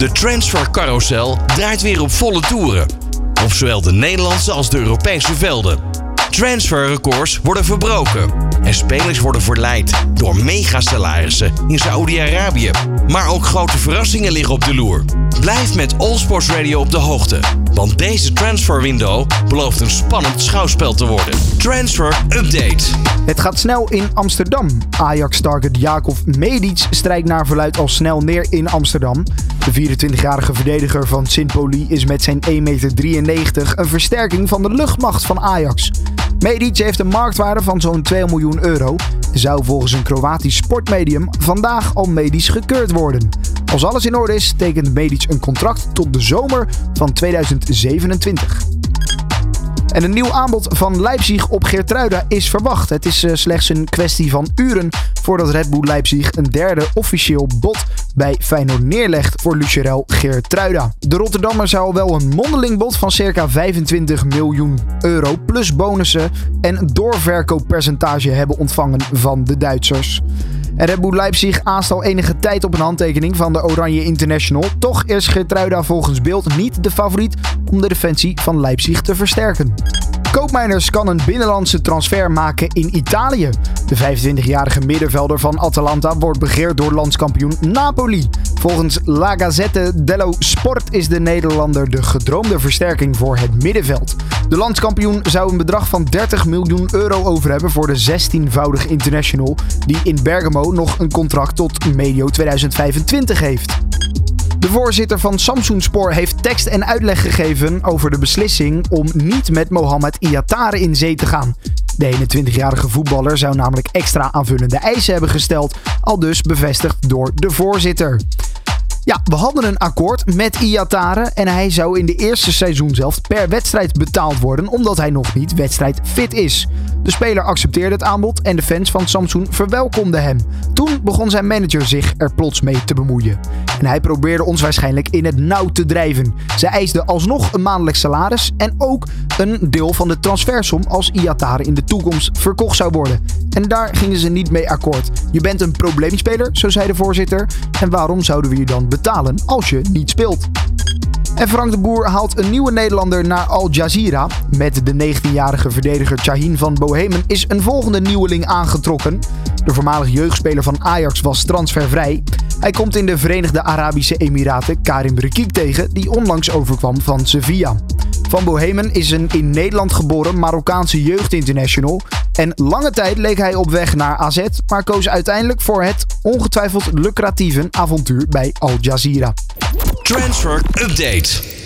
De transfercarousel draait weer op volle toeren. Op zowel de Nederlandse als de Europese velden. Transferrecords worden verbroken. En spelers worden verleid door megasalarissen in Saoedi-Arabië. Maar ook grote verrassingen liggen op de loer. Blijf met All Sports Radio op de hoogte. Want deze transfer window belooft een spannend schouwspel te worden. Transfer Update. Het gaat snel in Amsterdam. Ajax-target Jacob Medic strijkt naar verluid al snel neer in Amsterdam. De 24-jarige verdediger van Sint-Poli is met zijn 1,93 meter een versterking van de luchtmacht van Ajax. Medic heeft een marktwaarde van zo'n 2 miljoen euro zou volgens een Kroatisch sportmedium vandaag al medisch gekeurd worden. Als alles in orde is, tekent Medic een contract tot de zomer van 2027. En een nieuw aanbod van Leipzig op Geertruida is verwacht. Het is uh, slechts een kwestie van uren voordat Red Bull Leipzig een derde officieel bod bij Feyenoord neerlegt voor Lucerel Geertruida. De Rotterdammer zou wel een mondeling bod van circa 25 miljoen euro plus bonussen en doorverkooppercentage hebben ontvangen van de Duitsers. Red Bull Leipzig aast al enige tijd op een handtekening van de Oranje International. Toch is Geertruida volgens beeld niet de favoriet om de defensie van Leipzig te versterken. Koopmijners kan een binnenlandse transfer maken in Italië. De 25-jarige middenvelder van Atalanta wordt begeerd door landskampioen Napoli. Volgens La Gazzetta dello Sport is de Nederlander de gedroomde versterking voor het middenveld. De landskampioen zou een bedrag van 30 miljoen euro over hebben voor de 16-voudig international, die in Bergamo nog een contract tot medio 2025 heeft. De voorzitter van Samsung Spoor heeft tekst en uitleg gegeven over de beslissing om niet met Mohamed Iatare in zee te gaan. De 21-jarige voetballer zou namelijk extra aanvullende eisen hebben gesteld, al dus bevestigd door de voorzitter. Ja, we hadden een akkoord met Iatare en hij zou in de eerste seizoen zelf per wedstrijd betaald worden omdat hij nog niet wedstrijdfit is. De speler accepteerde het aanbod en de fans van Samsung verwelkomden hem. Toen begon zijn manager zich er plots mee te bemoeien. En hij probeerde ons waarschijnlijk in het nauw te drijven. Ze eisden alsnog een maandelijks salaris en ook een deel van de transfersom als Iatare in de toekomst verkocht zou worden. En daar gingen ze niet mee akkoord. Je bent een probleemspeler, zo zei de voorzitter. En waarom zouden we je dan betalen als je niet speelt? En Frank de Boer haalt een nieuwe Nederlander naar Al Jazeera. Met de 19-jarige verdediger Shahin van Bohemen is een volgende nieuweling aangetrokken. De voormalig jeugdspeler van Ajax was transfervrij. Hij komt in de Verenigde Arabische Emiraten Karim Rekik tegen, die onlangs overkwam van Sevilla. Van Bohemen is een in Nederland geboren Marokkaanse jeugdinternational. En lange tijd leek hij op weg naar AZ, maar koos uiteindelijk voor het ongetwijfeld lucratieve avontuur bij Al Jazeera. Transfer Update.